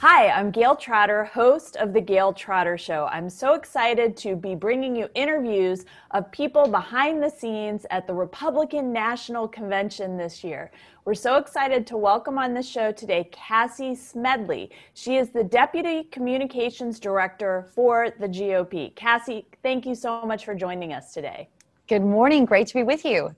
Hi, I'm Gayle Trotter, host of The Gayle Trotter Show. I'm so excited to be bringing you interviews of people behind the scenes at the Republican National Convention this year. We're so excited to welcome on the show today Cassie Smedley. She is the Deputy Communications Director for the GOP. Cassie, thank you so much for joining us today. Good morning. Great to be with you.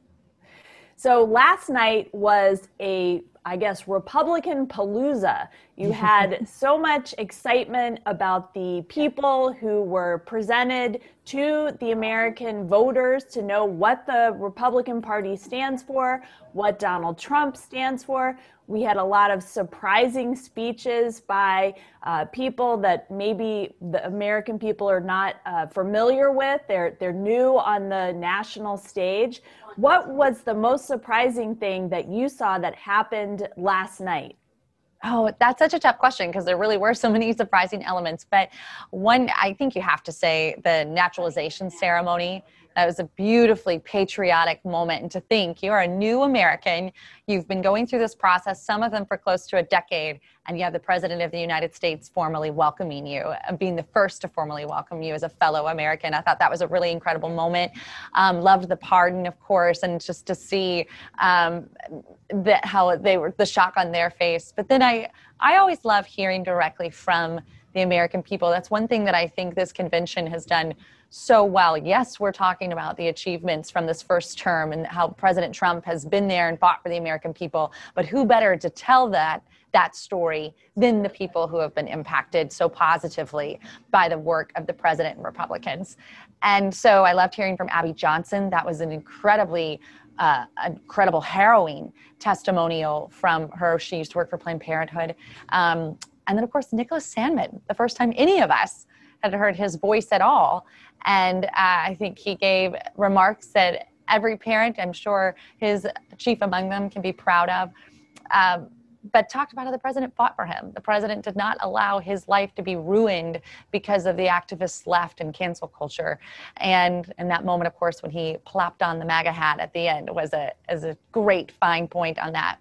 So last night was a I guess, Republican Palooza. You had so much excitement about the people who were presented to the American voters to know what the Republican Party stands for, what Donald Trump stands for. We had a lot of surprising speeches by uh, people that maybe the American people are not uh, familiar with. They're, they're new on the national stage. What was the most surprising thing that you saw that happened last night? Oh, that's such a tough question because there really were so many surprising elements. But one, I think you have to say the naturalization ceremony that was a beautifully patriotic moment. And to think you're a new American, you've been going through this process, some of them for close to a decade, and you have the President of the United States formally welcoming you, and being the first to formally welcome you as a fellow American. I thought that was a really incredible moment. Um, loved the pardon, of course, and just to see um, that how they were the shock on their face. But then I, I always love hearing directly from the American people. That's one thing that I think this convention has done so well. Yes, we're talking about the achievements from this first term and how President Trump has been there and fought for the American people, but who better to tell that that story than the people who have been impacted so positively by the work of the president and Republicans. And so I loved hearing from Abby Johnson. That was an incredibly uh, incredible, harrowing testimonial from her. She used to work for Planned Parenthood. Um, and then, of course, Nicholas Sandmann, the first time any of us had heard his voice at all. And uh, I think he gave remarks that every parent, I'm sure his chief among them, can be proud of. Um, but talked about how the president fought for him. The president did not allow his life to be ruined because of the activist left and cancel culture. And in that moment, of course, when he plopped on the MAGA hat at the end was a is a great fine point on that.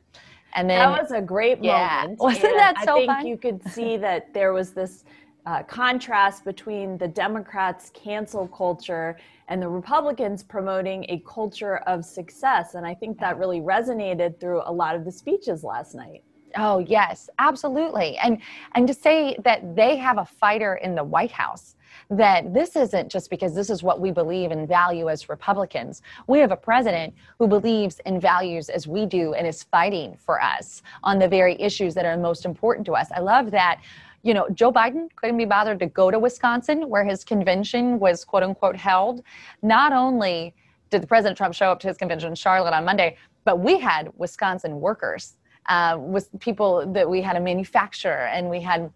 And then that was a great yeah. moment. Wasn't and that so I think fun? you could see that there was this uh, contrast between the Democrats' cancel culture and the Republicans promoting a culture of success. And I think that really resonated through a lot of the speeches last night. Oh yes, absolutely. And and to say that they have a fighter in the White House that this isn't just because this is what we believe and value as Republicans. We have a president who believes in values as we do and is fighting for us on the very issues that are most important to us. I love that you know, Joe Biden couldn't be bothered to go to Wisconsin where his convention was quote unquote held. Not only did the President Trump show up to his convention in Charlotte on Monday, but we had Wisconsin workers, uh, with people that we had a manufacturer and we had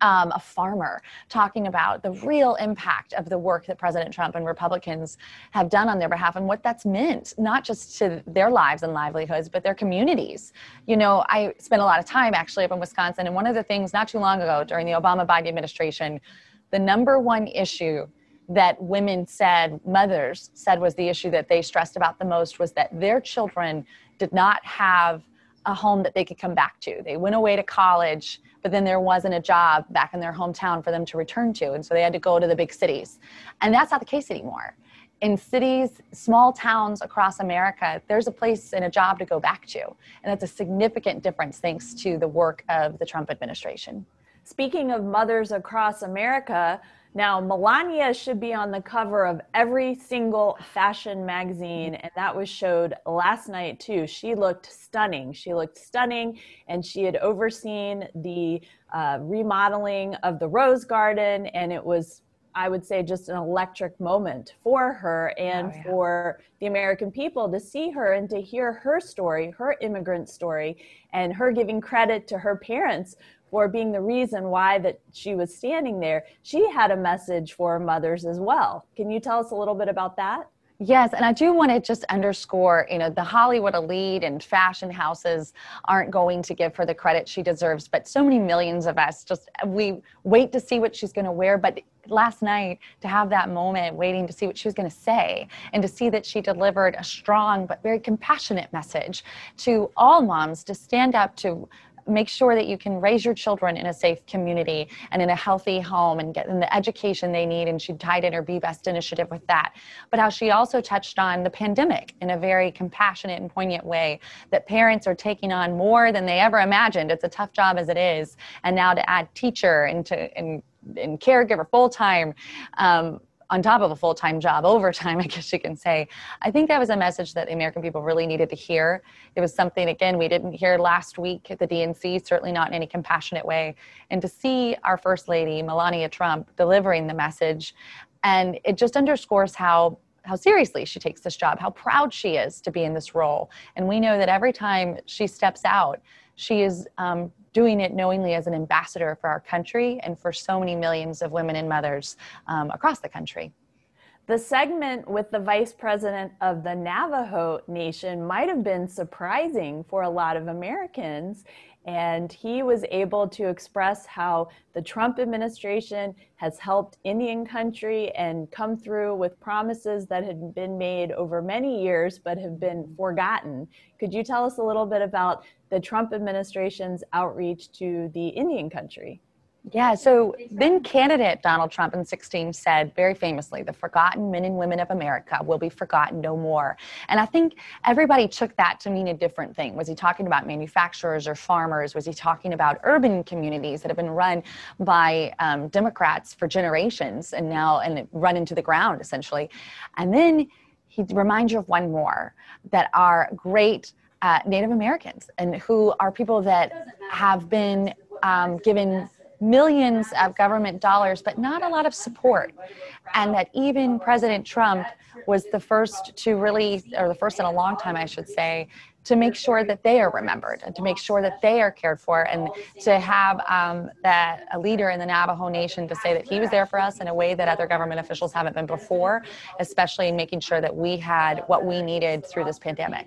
um, a farmer talking about the real impact of the work that President Trump and Republicans have done on their behalf and what that's meant, not just to their lives and livelihoods, but their communities. You know, I spent a lot of time actually up in Wisconsin, and one of the things not too long ago during the Obama Biden administration, the number one issue that women said, mothers said was the issue that they stressed about the most was that their children did not have a home that they could come back to. They went away to college but then there wasn't a job back in their hometown for them to return to. And so they had to go to the big cities. And that's not the case anymore. In cities, small towns across America, there's a place and a job to go back to. And that's a significant difference thanks to the work of the Trump administration. Speaking of mothers across America, now, Melania should be on the cover of every single fashion magazine, and that was showed last night too. She looked stunning. She looked stunning, and she had overseen the uh, remodeling of the Rose Garden, and it was, I would say, just an electric moment for her and oh, yeah. for the American people to see her and to hear her story, her immigrant story, and her giving credit to her parents for being the reason why that she was standing there she had a message for mothers as well. Can you tell us a little bit about that? Yes, and I do want to just underscore, you know, the Hollywood elite and fashion houses aren't going to give her the credit she deserves, but so many millions of us just we wait to see what she's going to wear, but last night to have that moment waiting to see what she was going to say and to see that she delivered a strong but very compassionate message to all moms to stand up to make sure that you can raise your children in a safe community and in a healthy home and get them the education they need. And she tied in her Be Best initiative with that. But how she also touched on the pandemic in a very compassionate and poignant way that parents are taking on more than they ever imagined. It's a tough job as it is. And now to add teacher and to and, and caregiver full time. Um, on top of a full time job, overtime, I guess you can say. I think that was a message that the American people really needed to hear. It was something, again, we didn't hear last week at the DNC, certainly not in any compassionate way. And to see our First Lady, Melania Trump, delivering the message, and it just underscores how how seriously she takes this job, how proud she is to be in this role. And we know that every time she steps out, she is um, doing it knowingly as an ambassador for our country and for so many millions of women and mothers um, across the country. The segment with the vice president of the Navajo Nation might have been surprising for a lot of Americans. And he was able to express how the Trump administration has helped Indian country and come through with promises that had been made over many years but have been forgotten. Could you tell us a little bit about the Trump administration's outreach to the Indian country? Yeah, so then candidate Donald Trump in 16 said very famously, the forgotten men and women of America will be forgotten no more. And I think everybody took that to mean a different thing. Was he talking about manufacturers or farmers? Was he talking about urban communities that have been run by um, Democrats for generations and now and run into the ground essentially? And then he reminds you of one more that are great uh, Native Americans and who are people that have been um, given millions of government dollars, but not a lot of support. And that even President Trump was the first to really, or the first in a long time, I should say, to make sure that they are remembered and to make sure that they are cared for and to have um, that a leader in the Navajo Nation to say that he was there for us in a way that other government officials haven't been before, especially in making sure that we had what we needed through this pandemic.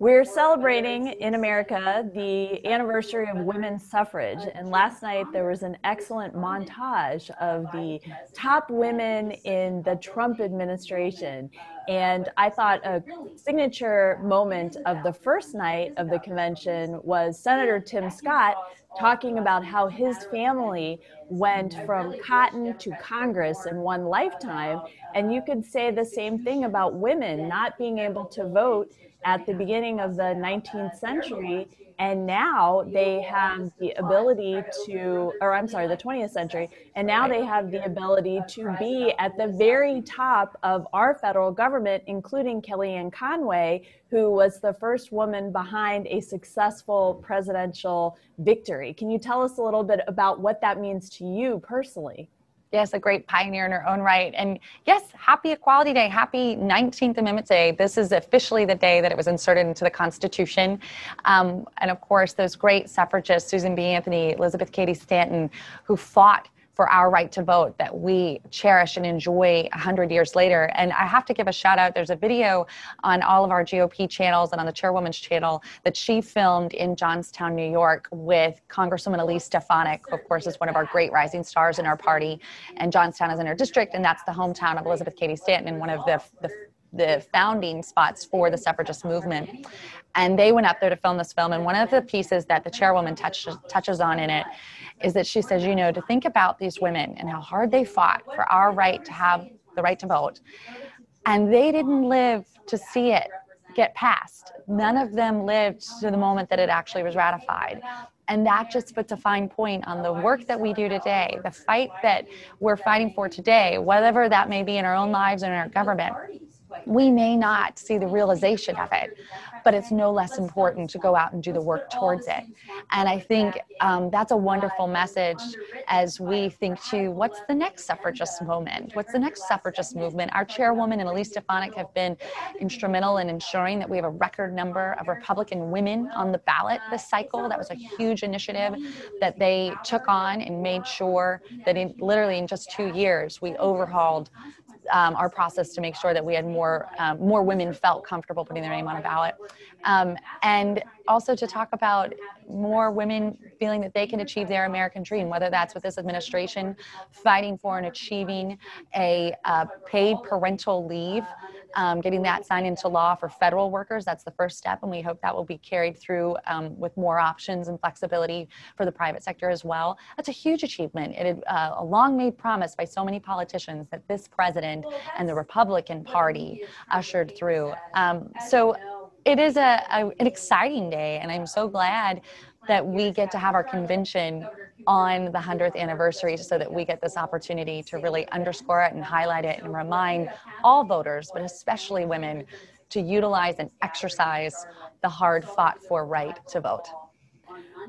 We're celebrating in America the anniversary of women's suffrage. And last night there was an excellent montage of the top women in the Trump administration. And I thought a signature moment of the first night of the convention was Senator Tim Scott talking about how his family went from cotton to Congress in one lifetime. And you could say the same thing about women not being able to vote at the beginning of the 19th century and now they have the ability to or i'm sorry the 20th century and now they have the ability to be at the very top of our federal government including kellyanne conway who was the first woman behind a successful presidential victory. Can you tell us a little bit about what that means to you personally Yes, a great pioneer in her own right. And yes, happy Equality Day, happy 19th Amendment Day. This is officially the day that it was inserted into the Constitution. Um, and of course, those great suffragists, Susan B. Anthony, Elizabeth Cady Stanton, who fought for our right to vote that we cherish and enjoy 100 years later. And I have to give a shout out. There's a video on all of our GOP channels and on the chairwoman's channel that she filmed in Johnstown, New York with Congresswoman Elise Stefanik, who, of course, is one of our great rising stars in our party. And Johnstown is in her district, and that's the hometown of Elizabeth Cady Stanton and one of the, the the founding spots for the suffragist movement. And they went up there to film this film. And one of the pieces that the chairwoman touches, touches on in it is that she says, you know, to think about these women and how hard they fought for our right to have the right to vote. And they didn't live to see it get passed. None of them lived to the moment that it actually was ratified. And that just puts a fine point on the work that we do today, the fight that we're fighting for today, whatever that may be in our own lives and in our government we may not see the realization of it, but it's no less important to go out and do the work towards it. And I think um, that's a wonderful message as we think to what's the next suffragist moment? What's the next suffragist movement? Our chairwoman and Elise Stefanik have been instrumental in ensuring that we have a record number of Republican women on the ballot this cycle. That was a huge initiative that they took on and made sure that in literally in just two years we overhauled um, our process to make sure that we had more um, more women felt comfortable putting their name on a ballot, um, and also to talk about more women feeling that they can achieve their American dream, whether that's with this administration fighting for and achieving a uh, paid parental leave um, getting that signed into law for federal workers. That's the first step, and we hope that will be carried through um, with more options and flexibility for the private sector as well. That's a huge achievement. It had uh, a long made promise by so many politicians that this president and the Republican Party ushered through. Um, so it is a, a, an exciting day, and I'm so glad that we get to have our convention on the 100th anniversary so that we get this opportunity to really underscore it and highlight it and remind all voters, but especially women, to utilize and exercise the hard fought for right to vote.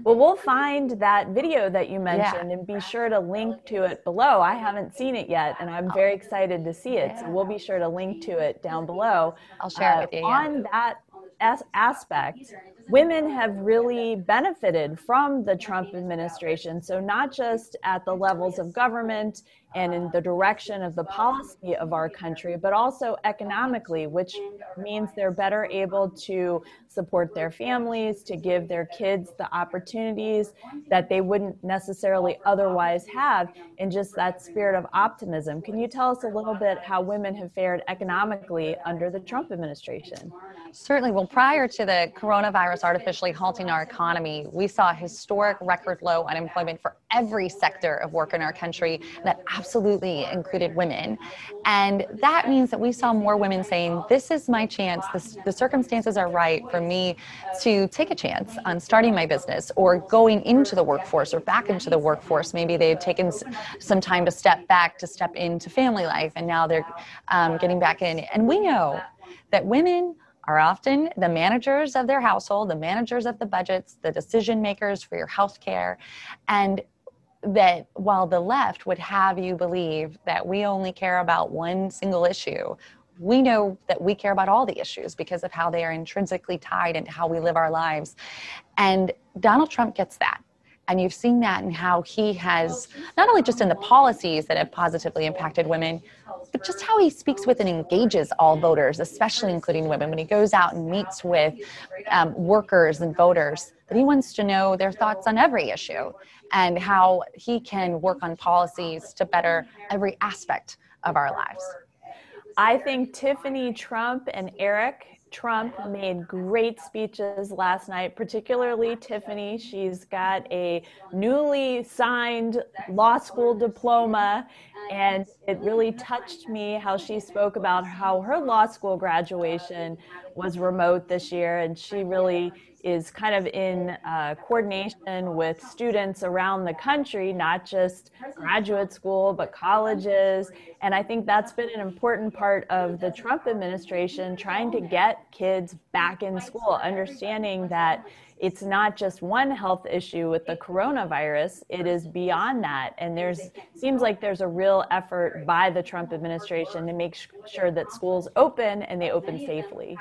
Well, we'll find that video that you mentioned yeah. and be sure to link to it below. I haven't seen it yet, and I'm very excited to see it. So we'll be sure to link to it down below. I'll share uh, it with you. Yeah. On that as- aspect, women have really benefited from the Trump administration. So, not just at the levels of government and in the direction of the policy of our country, but also economically, which means they're better able to support their families, to give their kids the opportunities that they wouldn't necessarily otherwise have, in just that spirit of optimism. Can you tell us a little bit how women have fared economically under the Trump administration? Certainly. Well, prior to the coronavirus artificially halting our economy, we saw historic record low unemployment for every sector of work in our country. That absolutely included women. And that means that we saw more women saying, This is my chance. This, the circumstances are right for me to take a chance on starting my business or going into the workforce or back into the workforce. Maybe they had taken some time to step back, to step into family life, and now they're um, getting back in. And we know that women are often the managers of their household, the managers of the budgets, the decision makers for your health care. And that while the left would have you believe that we only care about one single issue, we know that we care about all the issues because of how they are intrinsically tied into how we live our lives. And Donald Trump gets that. And you've seen that in how he has, not only just in the policies that have positively impacted women, but just how he speaks with and engages all voters, especially including women, when he goes out and meets with um, workers and voters, that he wants to know their thoughts on every issue and how he can work on policies to better every aspect of our lives. I think Tiffany Trump and Eric Trump made great speeches last night, particularly Tiffany. She's got a newly signed law school diploma, and it really touched me how she spoke about how her law school graduation was remote this year, and she really is kind of in uh, coordination with students around the country, not just graduate school, but colleges. And I think that's been an important part of the Trump administration trying to get kids back in school, understanding that it's not just one health issue with the coronavirus it is beyond that and there's seems like there's a real effort by the trump administration to make sure that schools open and they open safely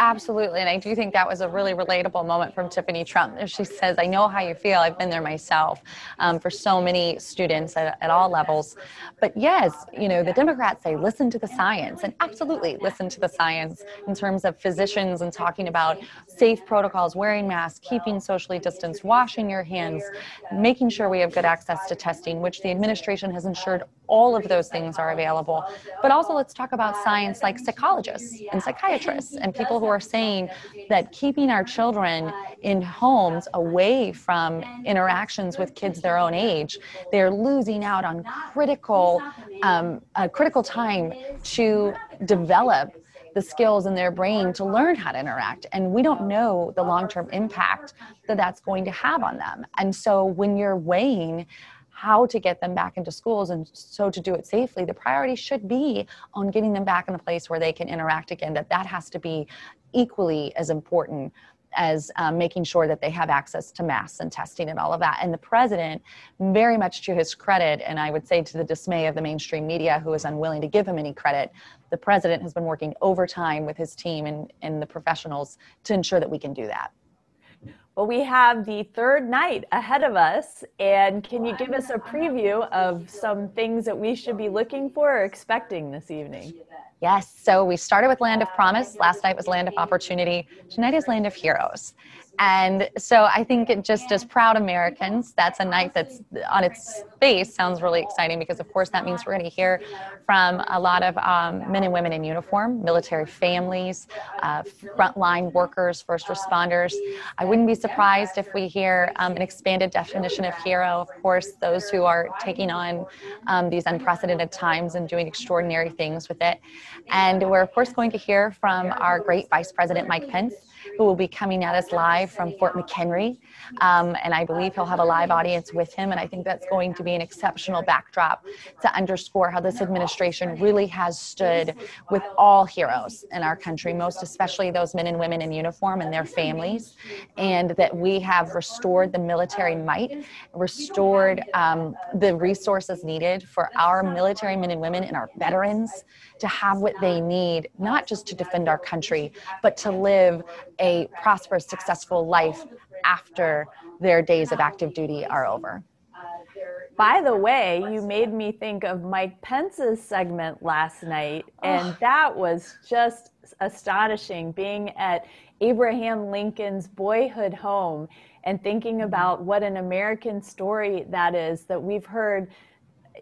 Absolutely. And I do think that was a really relatable moment from Tiffany Trump. She says, I know how you feel. I've been there myself um, for so many students at, at all levels. But yes, you know, the Democrats say, listen to the science. And absolutely listen to the science in terms of physicians and talking about safe protocols, wearing masks, keeping socially distanced, washing your hands, making sure we have good access to testing, which the administration has ensured all of those things are available. But also, let's talk about science like psychologists and psychiatrists and people who are saying that keeping our children in homes away from interactions with kids their own age, they're losing out on critical, um, a critical time to develop the skills in their brain to learn how to interact. And we don't know the long term impact that that's going to have on them. And so when you're weighing, how to get them back into schools and so to do it safely the priority should be on getting them back in a place where they can interact again that that has to be equally as important as um, making sure that they have access to masks and testing and all of that. And the president, very much to his credit, and I would say to the dismay of the mainstream media who is unwilling to give him any credit, the president has been working overtime with his team and, and the professionals to ensure that we can do that. Well, we have the third night ahead of us. And can you give us a preview of some things that we should be looking for or expecting this evening? Yes. So we started with Land of Promise. Last night was Land of Opportunity. Tonight is Land of Heroes. And so I think it just as proud Americans, that's a night that's on its face sounds really exciting because, of course, that means we're going to hear from a lot of um, men and women in uniform, military families, uh, frontline workers, first responders. I wouldn't be surprised if we hear um, an expanded definition of hero. Of course, those who are taking on um, these unprecedented times and doing extraordinary things with it. And we're, of course, going to hear from our great Vice President Mike Pence who will be coming at us live from Fort McHenry. Um, and I believe he'll have a live audience with him. And I think that's going to be an exceptional backdrop to underscore how this administration really has stood with all heroes in our country, most especially those men and women in uniform and their families, and that we have restored the military might, restored um, the resources needed for our military men and women and our veterans to have what they need, not just to defend our country, but to live a prosperous, successful life after their days of active duty are over. By the way, you made me think of Mike Pence's segment last night, and that was just astonishing being at Abraham Lincoln's boyhood home and thinking mm-hmm. about what an American story that is that we've heard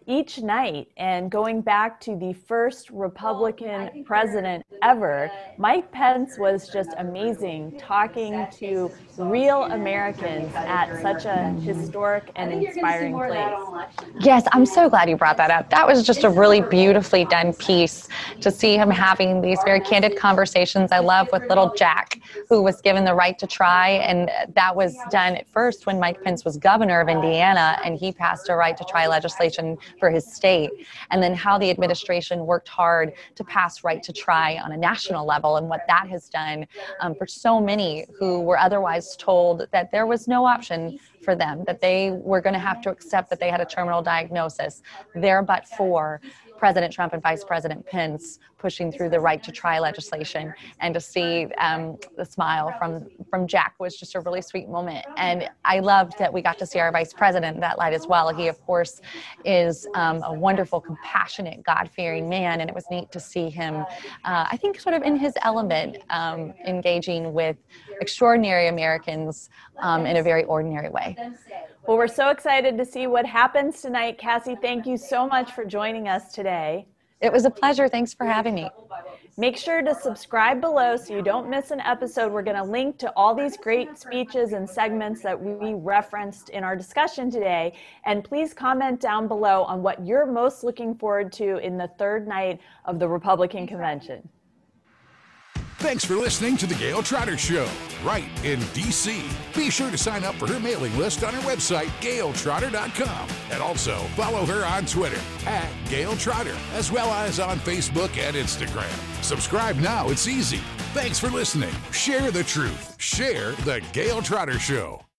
each night and going back to the first Republican well, president ever, Mike Pence was just amazing talking to real Americans at such a historic and inspiring place. Yes, I'm so glad you brought that up. That was just a really beautifully done piece to see him having these very candid conversations. I love with little Jack, who was given the right to try. And that was done at first when Mike Pence was governor of Indiana and he passed a right to try legislation for his state, and then how the administration worked hard to pass right to try on a national level, and what that has done um, for so many who were otherwise told that there was no option for them, that they were going to have to accept that they had a terminal diagnosis, there but for President Trump and Vice President Pence pushing through the right to try legislation, and to see um, the smile from from Jack was just a really sweet moment. And I loved that we got to see our Vice President that light as well. He, of course, is um, a wonderful, compassionate, God-fearing man, and it was neat to see him. Uh, I think sort of in his element, um, engaging with extraordinary Americans um, in a very ordinary way. Well, we're so excited to see what happens tonight. Cassie, thank you so much for joining us today. It was a pleasure. Thanks for having me. Make sure to subscribe below so you don't miss an episode. We're going to link to all these great speeches and segments that we referenced in our discussion today. And please comment down below on what you're most looking forward to in the third night of the Republican convention. Thanks for listening to The Gayle Trotter Show, right in D.C. Be sure to sign up for her mailing list on her website, GayleTrotter.com. And also follow her on Twitter at Gayle Trotter, as well as on Facebook and Instagram. Subscribe now, it's easy. Thanks for listening. Share the truth. Share The Gayle Trotter Show.